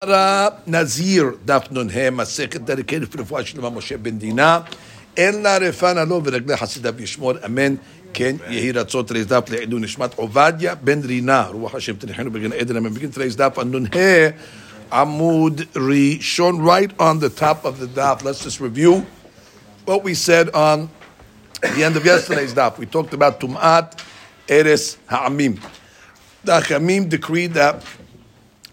Ra Nazir Daf Nun He Masechet dedicated for the Shlema Moshe Ben Dina. אין לה רפנה לו ורגלי חסידיו ישמור, אמן. כן, יהי רצון תרייס דף לעילוי נשמת עובדיה בן רינה, רוח השם תניחנו בגן עדן, אמן. begin today's daf on נ"ה, עמוד ראשון, right on the top of the daf. Let's just review what we said on the end of yesterday's daf. We talked about Tum'at Eres Ha'amim. The Ha'amim decreed that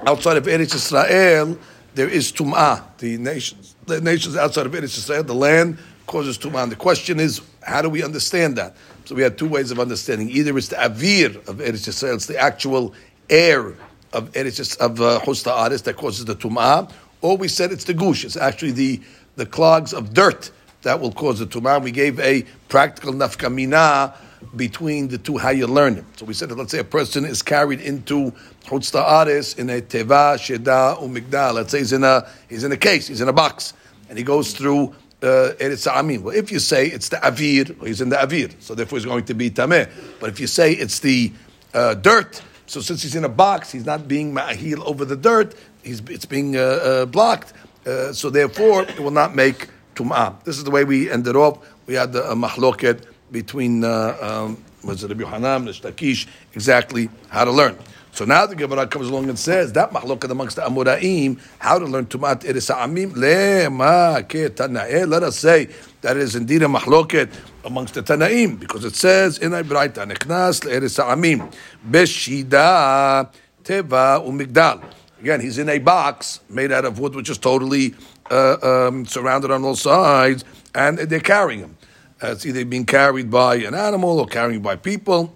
outside of Eretz Israel, there is Tum'ah, the nations. The nations outside of Eretz Israel, the land causes Tum'ah. And the question is, how do we understand that? So we had two ways of understanding. Either it's the Avir of Eretz Israel, it's the actual air of Eretz of uh, Aris that causes the Tum'ah, or we said it's the Gush, it's actually the, the clogs of dirt that will cause the Tum'ah. We gave a practical nafkamina between the two, how you learn it. So we said that let's say a person is carried into Chutz Ares in a Teva, Sheda, Umigdal. Let's say he's in a he's in a case, he's in a box, and he goes through uh, Eretz Amin. Well, if you say it's the Avir, he's in the Avir, so therefore he's going to be Tameh. But if you say it's the uh, dirt, so since he's in a box, he's not being Ma'ahil over the dirt, he's, it's being uh, uh blocked, uh, so therefore it will not make Tum'ah. This is the way we ended off. We had the uh, mahloket between uh, um, was it Rabbi Hanan, Takish, exactly how to learn. So now the Gemara comes along and says that mahloket amongst the Amoraim, how to learn Tumat Eres Amim Lema Ke Let us say that is indeed a mahloket amongst the Tanaim because it says in Ibraita Neknas Eres Amim Beshida Teva Umigdal. Again, he's in a box made out of wood, which is totally uh, um, surrounded on all sides, and they're carrying him. Uh, either being carried by an animal or carrying by people.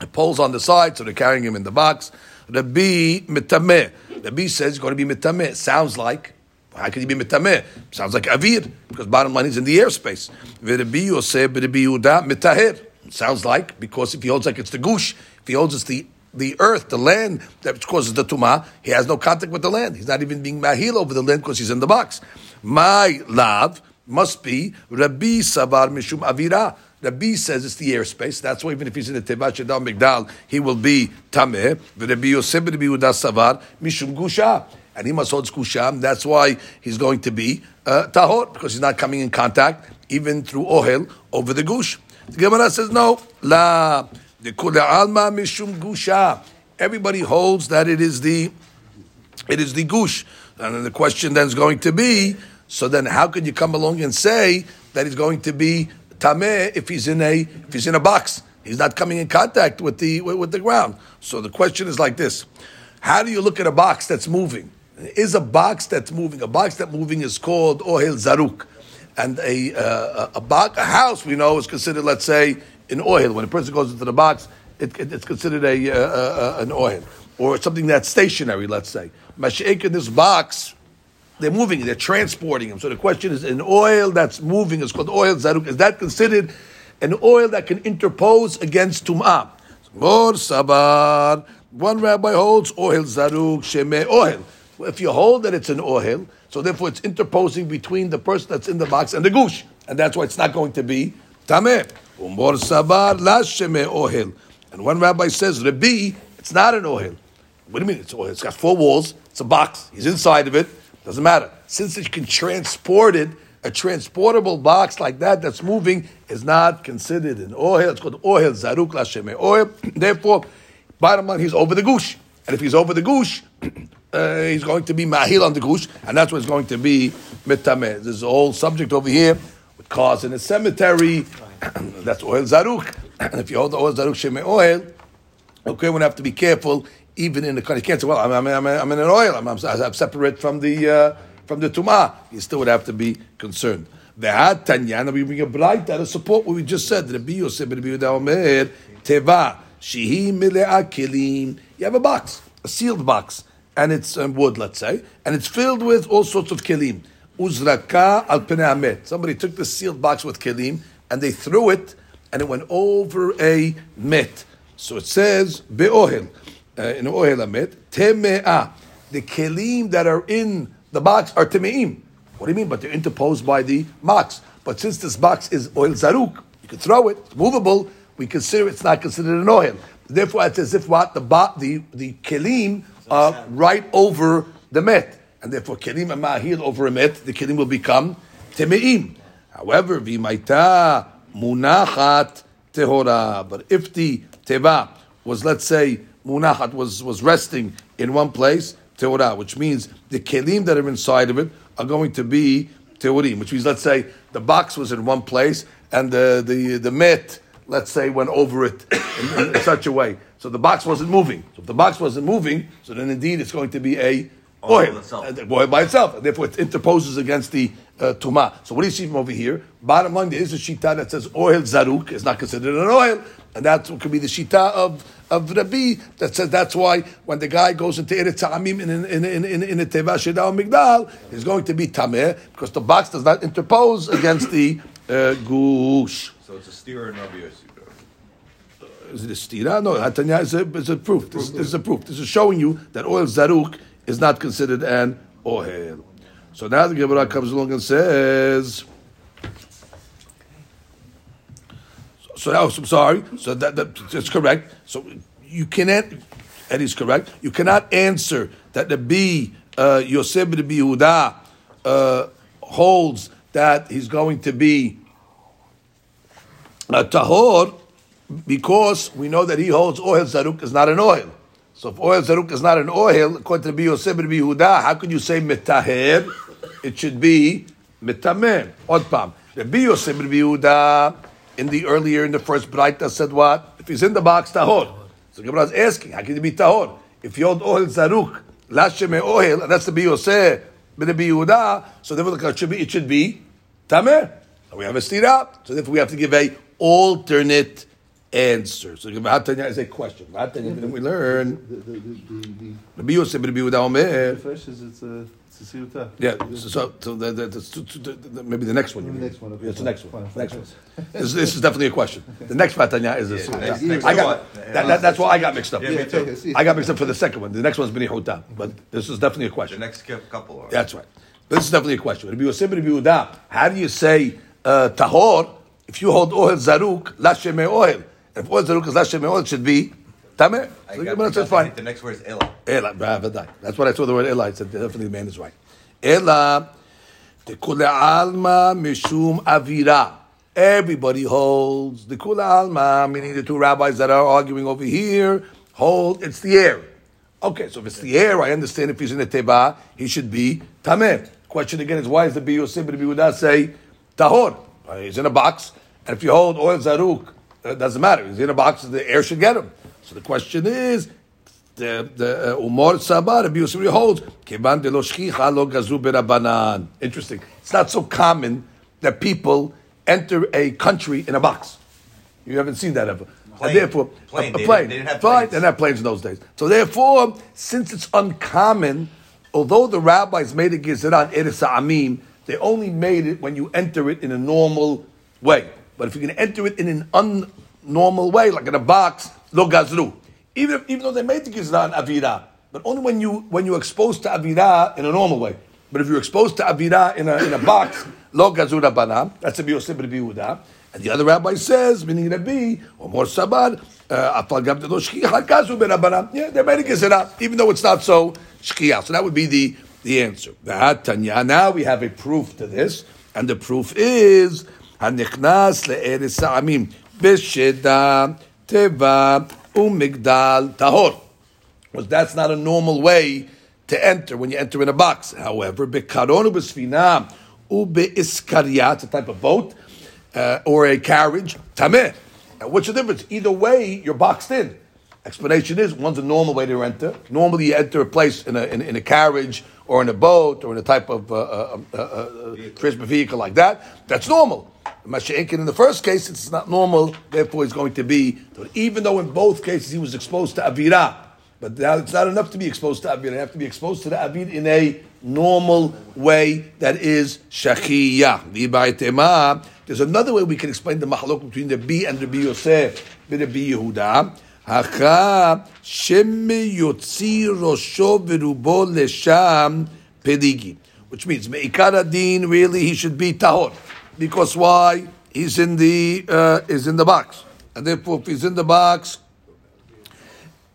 It poles on the side, so they're carrying him in the box. Rabbi mitameh. Rabbi says he's going to be mitameh. Sounds like how could he be mitameh? Sounds like avir because bottom line is in the airspace. Rabbi Yosef, Rabbi Yehuda mitahir. Sounds like because if he holds like it's the gush, if he holds it's the the earth, the land that causes the tumah, he has no contact with the land. He's not even being mahil over the land because he's in the box. My love must be Rabbi Savar Mishum Avira. Rabbi says it's the airspace. That's why even if he's in the Tevat Shadal Migdal, he will be Tameh. Rabbi Yosef Rabbi Yehuda Savar Mishum Gusha. And he must hold Gusha. That's why he's going to be uh, Tahor, because he's not coming in contact, even through Ohel, over the Gush. The Gemara says, no. La. The Alma Mishum Gusha. Everybody holds that it is the it is the gush. And the question then is going to be, so then, how could you come along and say that he's going to be tameh if he's in a if he's in a box? He's not coming in contact with the with, the ground. So the question is like this: How do you look at a box that's moving? Is a box that's moving a box that's moving is called ohel zaruk, and a uh, a, box, a house we know is considered, let's say, an ohel. When a person goes into the box, it, it, it's considered a, uh, uh, an ohel or something that's stationary. Let's say, mashik in this box they're moving, they're transporting them. So the question is, an oil that's moving is called oil zaruk. Is that considered an oil that can interpose against tum'ah? Mor sabar. One rabbi holds oil zaruk sheme oil. If you hold that it's an oil, so therefore it's interposing between the person that's in the box and the gush, and that's why it's not going to be tameh. Umor sabar la sheme oil. And one rabbi says, Rabbi, it's not an oil. What do you mean it's oil? It's got four walls. It's a box. He's inside of it. Doesn't matter. Since it can transport it, a transportable box like that that's moving is not considered an oil. It's called oil, zaruk lasheme oil. Therefore, bottom line, he's over the gush. And if he's over the gush, uh, he's going to be mahil on the gush, and that's what it's going to be mitameh. There's a whole subject over here with cars in a cemetery. that's oil zaruk. And if you hold the oil zaruk sheme oil, okay, we have to be careful even in the you can't say, well, I'm, I'm, I'm in an oil, I'm, I'm, I'm, separate from the uh, from the tumah. You still would have to be concerned. The had tanya, we bring a bright to support what we just said. Rabbi Yosef, Rabbi Yehuda Omer, teva shihi milea kilim. You have a box, a sealed box, and it's um, wood, let's say, and it's filled with all sorts of kilim. Uzraka al peneamet. Somebody took the sealed box with kilim and they threw it, and it went over a met. So it says be'ohel uh, in ohel amet, teme'ah. The kelim that are in the box are teme'im. What do you mean? But they're interposed by the box. But since this box is oil zaruk, you can throw it, it's movable, we consider it's not considered an oil. Therefore, it's as if what? The, the, the kelim are right over the met. And therefore, kelim and ma'ahil over a met, the kelim will become teme'im. However, v'imaita munachat tehora. But if the teva was, let's say, munachat was, was resting in one place, tehora, which means the kelim that are inside of it are going to be teorim, which means, let's say, the box was in one place and the, the, the met, let's say, went over it in, in such a way. So the box wasn't moving. So if the box wasn't moving, so then indeed it's going to be a oil, oil by itself. And therefore it interposes against the uh, tuma. So what do you see from over here? Bottom line, there is a shita that says oil zaruk is not considered an oil. And that could be the shita of, of Rabbi that says that's why when the guy goes into Eretz Amim in, in, in, in, in a Teva Sheda Migdal, he's going to be Tameh because the box does not interpose against the uh, gush. So it's a steer and Rabbi Yossi. Is it a stira? No, Hatanya is a, is a proof. This, this is a proof. This is showing you that oil zaruk is not considered an oil. So now the Gemara comes along and says. So now, I'm sorry. So that, that that's correct. So you cannot. Eddie's correct. You cannot answer that the B uh, the Yehuda uh, holds that he's going to be a tahor because we know that he holds oil zaruk is not an oil. So if oil zaruk is not an oil, according to the Yosef Rabbi Yehuda, how could you say mitaher? It should be mitameh. Od The Rabbi Yosef Rabbi Yehuda in the earlier in the first Braita said what? If he's in the box, tahor. So Gemara is asking, how can he be tahor? If you hold oil zaruk, lashem oil, and that's the Rabbi Yosef Rabbi Yehuda, so therefore it should be, it should be tameh. We have a stira, so therefore we have to give a alternate answer. So Vatanya is a question. Then we learn. Rabbi Yosef, Rabbi Yehuda Omer. First is it's a it's a siruta. Yeah, so, so, so the, the, the, the, the, maybe the next one. you The next one, okay. Yeah, it's the next one. Fine, Next one. This, this is definitely a question. The next Vatanya is this. Yeah, next- next I got, that, that, that's why I got mixed up. Yeah, me too. I got mixed up for the second one. The next one's Bini Huta, but this is definitely a question. The next couple are. That's right. But this is definitely a question. Rabbi Yosef, Rabbi Yehuda, how do you say uh, tahor if you hold oil zaruk, lashem oil? If oil zaruk is lashem oil, it should be tameh. I So got- Gemara I says got- fine. The next word is Ella. Ela, bravadai. That's what I saw the word Ela. I said definitely the man is right. Ela, tekule alma mishum avira. Everybody holds the kula alma, meaning the two rabbis that are arguing over here, hold it's the air. Okay, so if it's the air, I understand if he's in the teba, he should be tameh. Question again is why is the Bi Yosef and Yehuda say tahor? Uh, He's in a box, and if you hold oil zaruk, it doesn't matter. He's in a box, the air should get him. So the question is, the the uh, Umar Sabah Rabbi Yosef holds de lo shchicha lo gazu berabanan. Interesting. It's not so common that people enter a country in a box. You haven't seen that ever. Plane. And therefore, Plane. a, a They plane. didn't- they didn't have planes. They didn't have planes in those days. So therefore, since it's uncommon, although the rabbis made a gezerah on Eretz Amim, they only made it when you enter it in a normal way. But if you're going to enter it in an unnormal way, like in a box, lo gazru. Even, if, even though they made the gezerah on Avira, but only when, you, when you're exposed to Avira in a normal way. But if you're exposed to Avira in a, in a box, lo gazru rabbanam, that's a Yosef Rabbi Yehuda. And the other rabbi says, meaning Rabbi, or more Sabad, uh, afal gam de lo shkiach gazu berabbanam. yeah, they're made a gezerah, even though it's not so shkiach. So that would be the, the answer. Tanya. Now we have a proof to this, and the proof is הנכנס לארץ העמים בשדה, teva umigdal tahor. Because that's not a normal way to enter when you enter in a box. However, bekaron ubesfina ubeiskaria, it's a type of boat uh, or a carriage, tameh. What's the difference? Either way, you're boxed in. Explanation is one's a normal way to enter. Normally, you enter a place in a, in, in a carriage or in a boat or in a type of uh, uh, uh, uh, uh vehicle like that. That's normal. Masha'inkin, in the first case, it's not normal, therefore, he's going to be. Even though in both cases he was exposed to Avira, but now it's not enough to be exposed to Avir. You have to be exposed to the Avir in a normal way that is Shachiyah. There's another way we can explain the mahalok between the B and the B Yosef, the B Yehuda. Hacha shemi yotzi rosho v'rubo lesham pedigi. Which means, me'ikar din, really, he should be tahor. Because why? He's in the, uh, is in the box. And therefore, if he's in the box,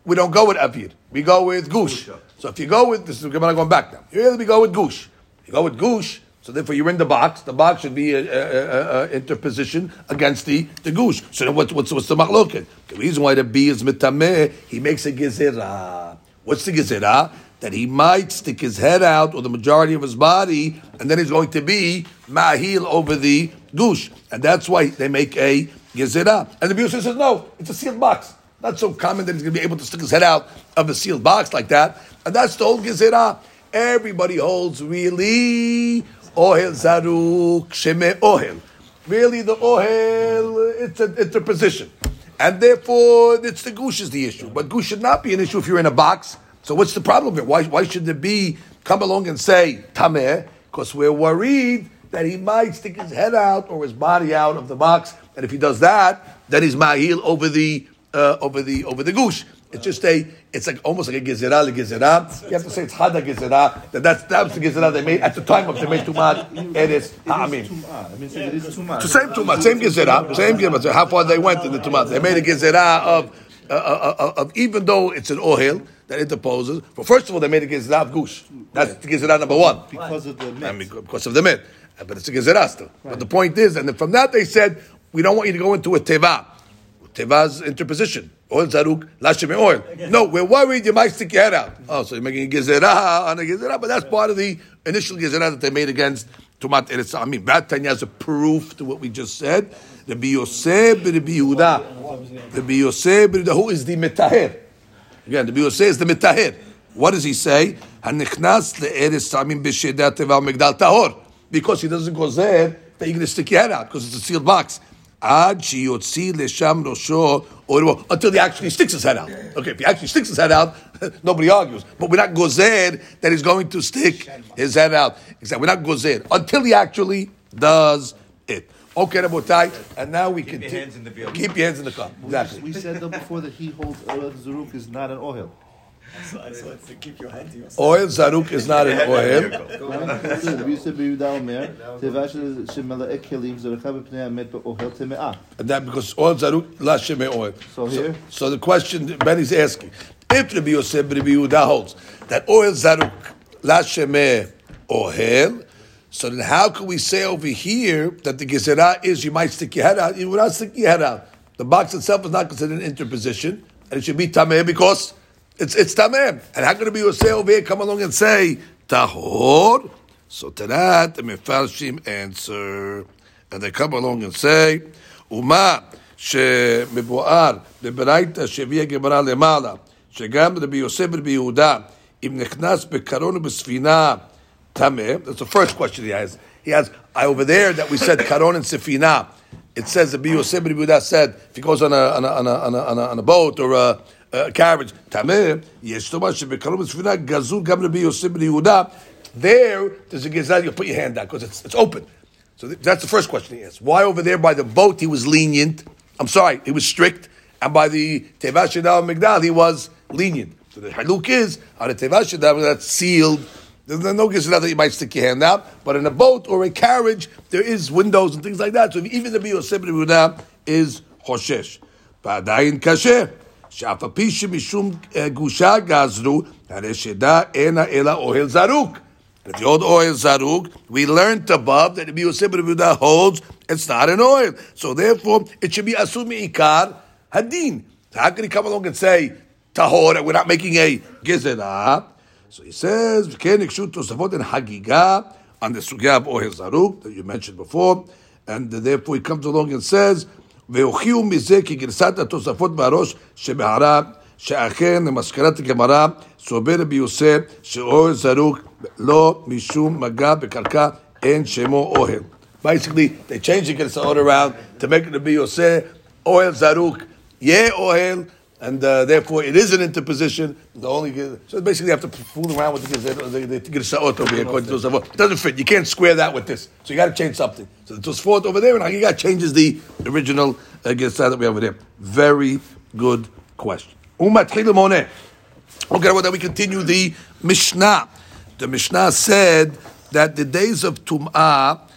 we don't go with Avir. We go with Gush. So if you go with this is Gemara going back now. Here we go with gush. You go with gush. So therefore, you're in the box. The box should be a, a, a, a interposition against the, the gush. So then what's, what's, what's the machloket? The reason why the B is mitameh, he makes a gezerah. What's the gezerah? That he might stick his head out or the majority of his body, and then he's going to be mahil over the gush. And that's why they make a gezerah. And the Biur says, no, it's a sealed box. Not so common that he's going to be able to stick his head out of a sealed box like that. And that's the whole gezerah. Everybody holds really ohel zaruk sheme ohel. Really, the ohel it's a it's a position, and therefore it's the gush is the issue. But gush should not be an issue if you're in a box. So what's the problem here? Why why should there be come along and say tameh? Because we're worried that he might stick his head out or his body out of the box, and if he does that, then he's mahil over the uh, over the over the gush. It's just a, it's like almost like a gezerah, le gezerah. You have to say it's hada gezerah. That that's that was the gezerah they made at the time of the made tumat. It is. Tumah. I mean, it is tumah. The same tumat, same gezerah, same gezerah. How far they went in the tumat? They made a gezerah of. Uh, uh, uh, of even though it's an ohel that interposes, well, first of all, they made a gezerah gush. That's the gezerah number one. Because of the I mean, because of the myth. But it's a gezerah still. But the point is, and from that they said, we don't want you to go into a teva. Teva's interposition. Oil zaruk, lashem oil. No, we're worried you might stick your head out. Oh, so you're making a gezerah on a gezerah, but that's part of the initial gezerah that they made against Tumat Eretz. I mean, that Tanya is a proof to what we just said. Rabbi Yosef, Rabbi Yehuda. Rabbi Yosef, Rabbi who is the metaher? Again, Rabbi Yosef is the metaher. What does he say? Hanichnas le'eretz tamim b'shedat teva migdal tahor. Because he doesn't go there, going to stick your head out because it's a sealed box. Ad shiyotzi lesham rosho or until he actually sticks his head out. Okay, if he actually sticks his head out, nobody argues. But we're not gozer that he's going to stick his head out. Exactly, we're not gozer until he actually does. Okay, Rabotai. And now we can keep your hands in the. Keep your hands in the cup. Exactly. We, said though before that he holds oil zaruk is not an oil. So, so it's to keep your hand to. Oil zaruk is not an oil. and that because oil zaruk la sheme oil. So here. So, the question Benny's asking: If Rabbi Yosef Rabbi Yehuda holds that oil zaruk la sheme oil. so then how can we say over here that the gezerah is you might stick your head out? You would not stick your head out. The box itself is not considered an interposition, and it should be tameh because it's it's tameh. And how can Rabbi Yosef over here come along and say tahor? So to that the Mefarshim answer, and they come along and say, ומה שמבואר בברייתא שהביאה גמרא למעלה, שגם רבי יוסף ורבי יהודה, אם נכנס בקרון ובספינה טמא, that's the first question he has. He has, I over there that we said karon and sefina. It says Rabbi Yosef ורבי יהודה said, if he goes on a, on a, on a, on a, on a, on a boat or a, a carriage, טמא, יש לומר שבקרון ובספינה גזול גם רבי יוסף ורבי יהודה. There, there's a gezal, you put your hand down because it's, it's open. So th- that's the first question he asked. Why over there by the boat he was lenient? I'm sorry, he was strict, and by the Teva Shedal Migdal he was lenient. So the haluk is on a Teva Shedal that's sealed. There's no gezerah that you might stick your hand out, but in a boat or a carriage there is windows and things like that. So even the Biyosef Yehuda is choshesh. ועדיין קשה, שאף על פי שמשום אה, גושה גזרו, הרי שדה אינה אלא אוהל זרוק. If the old oil zaruk, we learned above that Rabbi Yosef Rabbi Yehuda holds it's not an oil. So therefore, it should be asumi ikar hadin. So how can he come along and say tahor that we're not making a gezerah? So he says, "V'ken ikshut tosafot and hagiga on the sugya of oil zaruk that you mentioned before, and therefore he comes along and says, והוכיחו מזה כי גרסת התוספות בראש שבהרה שאכן למסקנת הגמרא סובר רבי יוסף שאוהל זרוק לא משום מגע בקרקע אין שמו אוהל. Basically, they changed the Girsot around to make it to be Yosef, oil zaruk, yeah, oil, and uh, therefore it is an interposition. The only so basically you have to fool around with the the, over here according to. It doesn't fit. You can't square that with this. So you got to change something. So the Tosafot over there, and Hagiga changes the original uh, that we have over there. Very good question. Okay, well then we continue the Mishnah. The Mishnah said that the days of Tum'ah.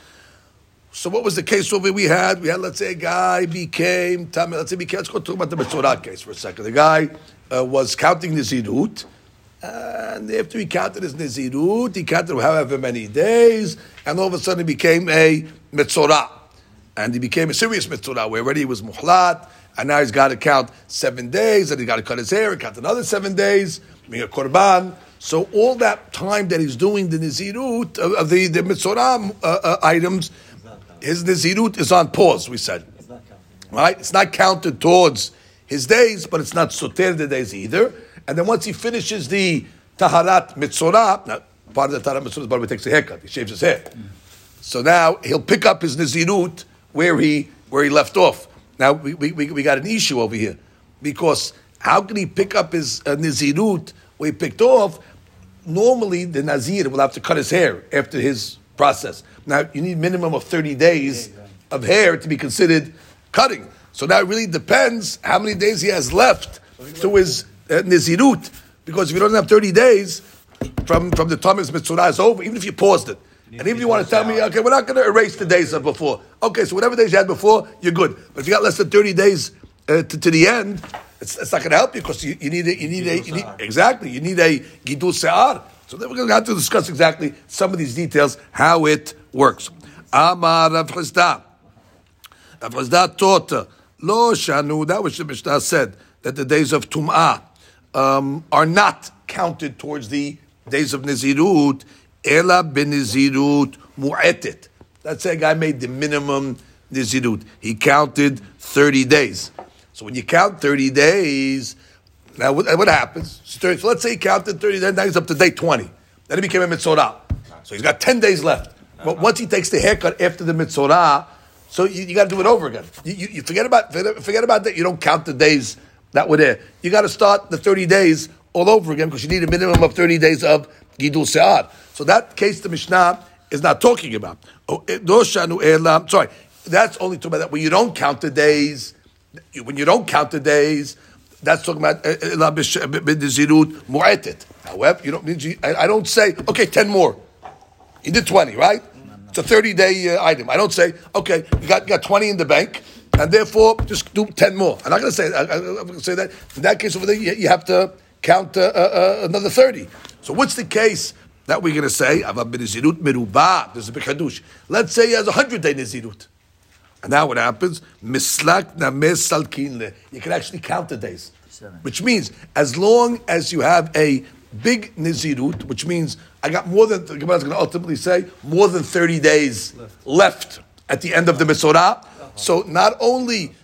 So what was the case over we had? We had, let's say, a guy became. Let's say, became, let's go talk about the Metzorah case for a second. The guy uh, was counting the zirut, And after he counted his Nizirut, he counted however many days, and all of a sudden he became a Mitzorah. And he became a serious Mitzorah, where already he was Muhlat, and now he's got to count seven days, and he's got to cut his hair, and count another seven days, being a Korban. So all that time that he's doing the Nizirut, of uh, the, the Mitzorah uh, uh, items, his Nizirut is on pause, we said. It's not. Right? It's not counted towards his days, but it's not soter the days either. And then once he finishes the Taharat Mitzorah, now part of the Taharat Mitzorah is by he takes a haircut, he shaves his hair. So now he'll pick up his Nizirut where he where he left off. Now we, we, we we got an issue over here because how can he pick up his uh, Nizirut where he picked off? Normally the Nazir will have to cut his hair after his process. Now you need minimum of 30 days of hair to be considered cutting. So now it really depends how many days he has left to his uh, Nizirut. Because if you don't have 30 days from, from the time his Mitzvah is over, even if you paused it, and even if you want to tell me, okay, we're not going to erase the days of before. Okay, so whatever days you had before, you're good. But if you got less than 30 days uh, to, to the end, it's, it's not going to help you because you, you need a, you need a, you need, exactly, you need a Gidul Se'ar. So then we're going to have to discuss exactly some of these details, how it works. Amar Rav Chisda. Rav Chisda taught, uh, Lo Shanu, that was the Mishnah said, that the days of Tum'ah um, are not counted towards the days of Nizirut, Ela benizirut mu'etet. Say a guy made the minimum Nizirut. He counted 30 days. So when you count 30 days, now what, what happens? So let's say he counted 30 days, now he's up to day 20. Then he became a Mitzorah. So he's got 10 days left. But once he takes the haircut after the mitzvah, so you, you got to do it over again. You, you, you forget about forget about that. You don't count the days that were there. You got to start the 30 days all over again because you need a minimum of 30 days of Gidul Se'ar. So that case the Mishnah is not talking about. Oh, eh. Sorry, that's only talking about that when you don't count the days. When you don't count the days, that's talking about eh, b'nezirut mu'etet. However, you don't I don't say okay ten more. You did twenty, right? It's a thirty day uh, item. I don't say okay. You got you got twenty in the bank. And therefore, just do ten more. I'm not going to say. I, I'm going to say that. In that case, over there, you, you have to count uh, uh, uh, another thirty. So, what's the case that we're going to say? Ava b'nezirut meruba. There's a big hadush. Let's say he has a hundred day nezirut. And now what happens? Mislak names salkinle. You can actually count the days. Which means, as long as you have a big nizirut, which means I got more than, the Gemara is going to ultimately say, more than 30 days left, at the end of the Mesorah. So not only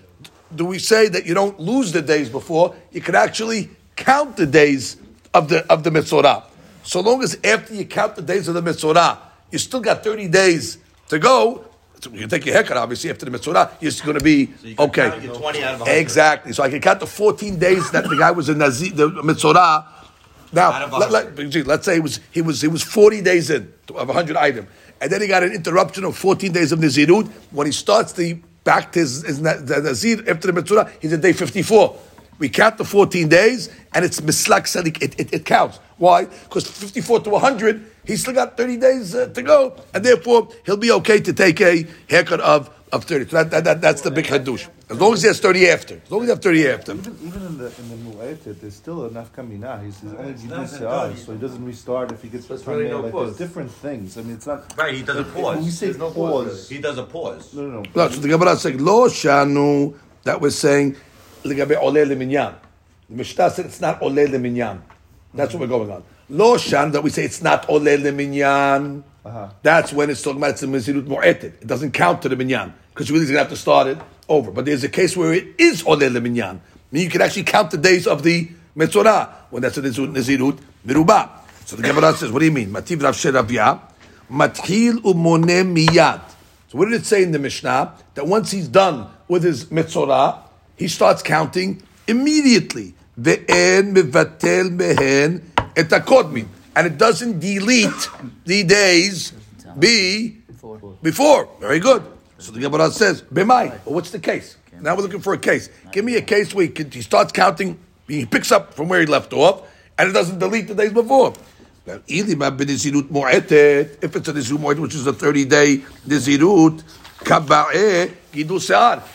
do we say that you don't lose the days before, you can actually count the days of the, of the Mesorah. So long as after you count the days of the Mesorah, you still got 30 days to go, so you can take your haircut, obviously, after the Metzorah, you're going to be can okay. count your 20 out of Exactly. So I can count the 14 days that the guy was in Nazi, the Metzorah. Now, let, let, let's say he was, he, was, he was 40 days in of a 100 item. And then he got an interruption of 14 days of Nazirut. When he starts the back to his, his the Nazir after the Metzorah, he's at day 54. We count the 14 days, and it's mislak sadik. It, it, it counts. Why? Because 54 to 100, he's still got 30 days uh, to go, and therefore he'll be okay to take a haircut of, of 30. So that, that, that, that's the big hadush. As long as he has 30 after. As long as he has 30 after. Even, even in the in the mu'etet, there's still a nafkamina. He's, he's only gidul so he doesn't restart if he gets There's really there. no Like pause. there's different things. I mean, it's not. Right, he does a pause. When we say There's no pause, He does a pause. no, no, no. No, so the Gemara is saying, Lo shanu, that was saying, Ligabe ole leminyan. The Mishnah said it's not ole leminyan. That's what we're going on. Lo shan, that we say it's not ole leminyan. Uh-huh. That's when it's talking about it's a mizirut mu'etet. It doesn't count to the minyan. Because you really going to have to start it over. But there's a case where it is ole leminyan. I mean, you can actually count the days of the Metzorah when that's a nizirut, miruba. So the Gemara says, what do you mean? Mativ Rav Sheravya, mathil umone miyad. So what did it say in the Mishnah? That once he's done with his Metzorah, he starts counting immediately. Ve'en mevatel mehen et hakodmin. And it doesn't delete the days be before. Very good. So the Gemara says, B'mai. Well, what's the case? Now we're looking for a case. Give me a case where he, can- he starts counting, he picks up from where he left off, and it doesn't delete the days before. If it's a nizirut which is a 30-day nizirut, kaba'eh.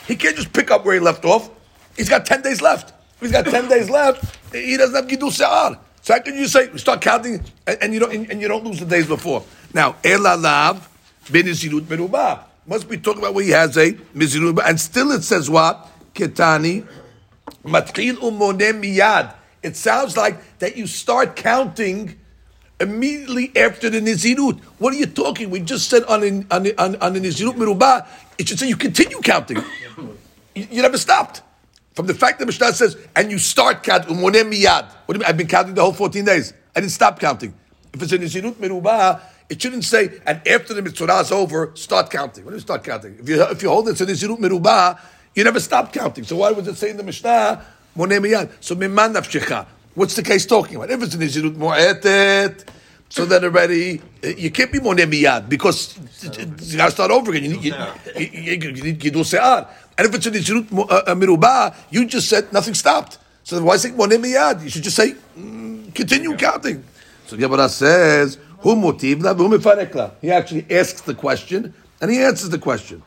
He can't just pick up where he left off. He's got 10 days left. If he's got 10 days left, he doesn't have gidul se'ar. Can you say, we start counting, and, and you don't, and, and you don't lose the days before? Now, elalav ben izirut merubah. Must be talking about where he has a mizirut, and still it says what? Ketani, matchil umone miyad. It sounds like that you start counting immediately after the Nizirut. What are you talking? We just said on on, on, on the Nizirut Merubah, it should say you continue counting. You, you never stopped. From the fact that Mishnah says, and you start umonem miyad. What do you mean? I've been counting the whole 14 days. I didn't stop counting. If it's a Nizirut Merubah, it shouldn't say, and after the Mitzvah is over, start counting. What do you start counting? If you, if you hold it to Nizirut Merubah, you never stop counting. So why was it saying in the Mishnah, monem miyad? So miman nafshecha. What's the case talking about? If it's a Nizirut Mu'etet, so then already uh, you can't be monem miyad because you got to start over again. You need, you, you, you, you need Gidul Se'ar. And if it's a Nizirut uh, Merubah, you just said nothing stopped. So then why say monem miyad? You should just say, mm, continue counting. So Gemara says, Hu motiv la v'hu. He actually asks the question and he answers the question.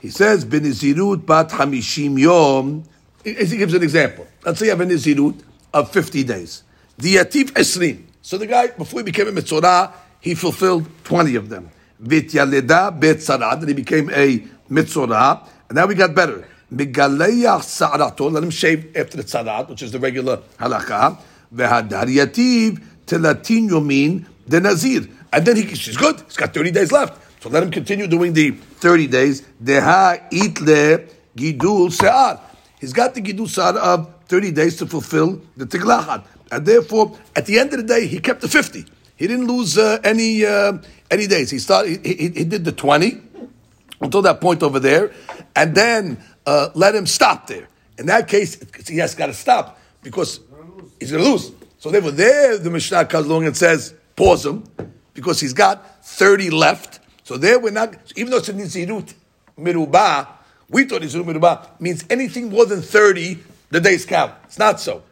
He says, "Benizirut bat hamishim yom." He he gives an example. Let's say you have a nizirut of fifty days. Diyativ esrim. So the guy, before he became a mitzorah, he fulfilled twenty of them. Vityaleda bet sarad, and he became a mitzorah. And now we got better. Let him shave after the tzarad, which is the regular halakha. And then he, he's good. He's got thirty days left. So let him continue doing the 30 days. He's got the gidul se'ar of 30 days to fulfill the tiglachat. And therefore, at the end of the day, he kept the 50. He didn't lose uh, any uh, any days. He started. He, he, he did the 20 until that point over there, and then uh, let him stop there. In that case, he has got to stop because he's going to lose. So therefore, there the Mishnah comes along and says, pause him because he's got 30 left. So there we're not, even though it's a Nizirut Mirubah, we thought Nizirut Mirubah means anything more than 30, the days count. It's not so.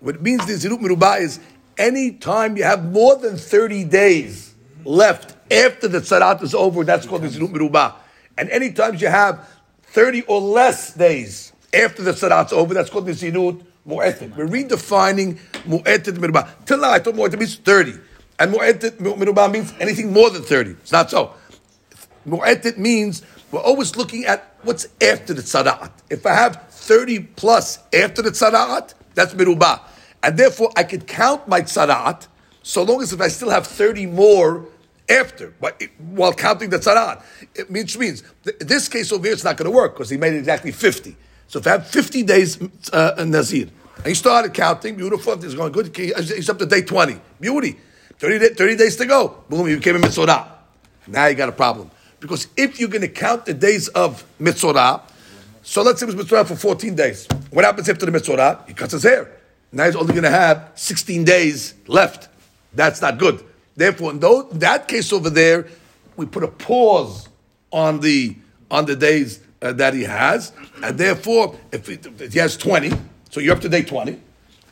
What it means Nizirut Mirubah is any time you have more than 30 days left after the Tzarat is over, that's called Nizirut Mirubah. And any times you have 30 or less days after the Tzarat's over, that's called Nizirut Mu'etet. We're redefining Mu'etet Mirubah. Till now I thought Mu'etet means 30. And Mu'etet Mirubah means anything more than 30. It's not so. Mu'etet means we're always looking at what's after the tzara'at. If I have 30 plus after the tzara'at, that's mirubah. And therefore, I could count my tzara'at so long as if I still have 30 more after, but while counting the tzara'at. It means, means th- this case over here, it's not going to work because he made exactly 50. So if I have 50 days uh, Nazir, and he started counting, beautiful, everything's going good, he's up to day 20. Beauty. 30, day, 30 days to go. Boom, he became a mitzorah. Now you got a problem. Because if you're going to count the days of mitzorah, so let's say it was mitzorah for 14 days. What happens after the mitzorah? He cuts his hair. Now he's only going to have 16 days left. That's not good. Therefore, in those, that case over there, we put a pause on the on the days uh, that he has, and therefore, if he, if he has 20, so you're up to day 20,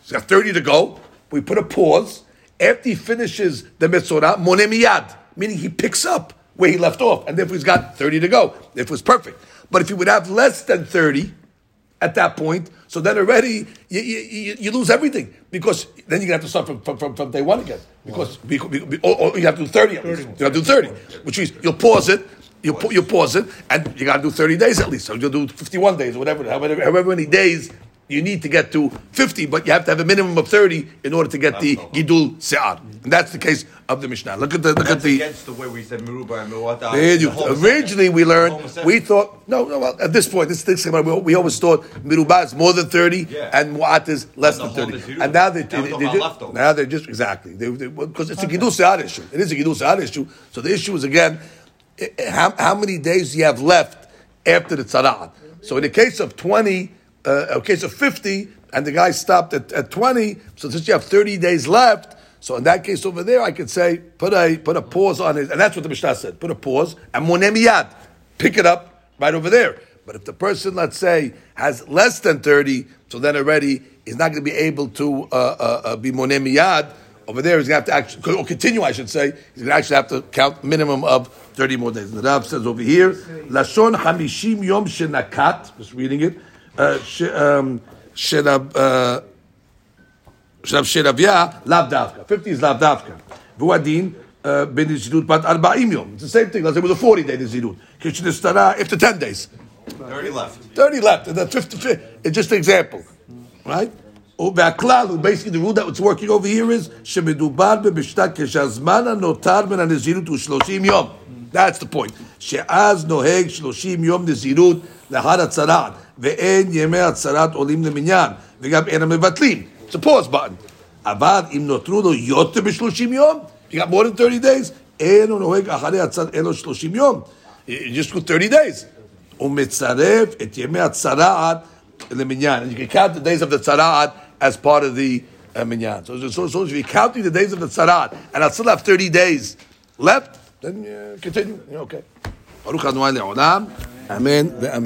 he's got 30 to go. We put a pause after he finishes the mitzorah, monemiyad, meaning he picks up where he left off, and therefore he's got 30 to go. If it was perfect. But if he would have less than 30 at that point, so then already you, you, you, you lose everything because then gonna have to start from, from, from, day one again because, because, because or, or you have to do 30 at least. You have to do 30, which means you'll pause it. You you pause it, and you got to do thirty days at least. So you'll do fifty-one days, or whatever, however, however many days you need to get to 50, but you have to have a minimum of 30 in order to get the Gidul Se'ar. And that's the case of the Mishnah. Look at the, look at the, against the way we said Meruba and Meruata. there you- The originally we learned, we thought, no, no, well, at this point, this thing, we, we always thought Mirubah is more than 30 Yeah. and Mu'at is less than 30. And now they, Now they, they, talking about ju- leftovers. now they're just, exactly, because it's a Gidul Se'ar issue. It is a Gidul Se'ar issue. So the issue is again, i- i- how, how many days do you have left after the Tzara'at? So in the case of 20, uh, case of 50, and the guy stopped at, at 20, so since you have 30 days left, so in that case over there, I could say, put a, put a pause on it, and that's what the Mishnah said, put a pause, and monemiyad, pick it up right over there. But if the person, let's say, has less than 30, so then already he's not going to be able to uh, uh, uh, be monemiyad, over there he's going to have to actually, or continue, I should say, he's going to actually have to count minimum of 30 more days. And the Rav says over here, Lashon Hamishim Yom Shenakat, just reading it, של שרביה, לאו דווקא. 50 לאו דווקא. והוא הדין בנזירות בת 40 יום. It's the same thing, אז זה 40 day נזירות. כשנסתרה, after 10 days. 30 left. 30 left, and that's 50, it's just an example, right? והכלל, basically the rule that was working over here is, שמדובר במשנה כשהזמן הנותר מן הנזירות הוא 30 יום. That's the point. שאז נוהג 30 יום נזירות לאחר הצרעת. ואין ימי הצהרת עולים למניין, וגם אין המבטלים. It's a pause button. אבל אם נותרו לו יותר ב-30 יום, you got more than 30 days, אין הוא נוהג אחרי הצהרת, אין לו 30 יום. You just go 30 days. הוא מצרף את ימי הצרעת למניין. And you can count the days of the tzara'at as part of the uh, minyan. So, so, so if you're counting the days of the tzara'at, and I still have 30 days left, then uh, continue. You're okay. Baruch Adonai le'olam. Amen ve'amen.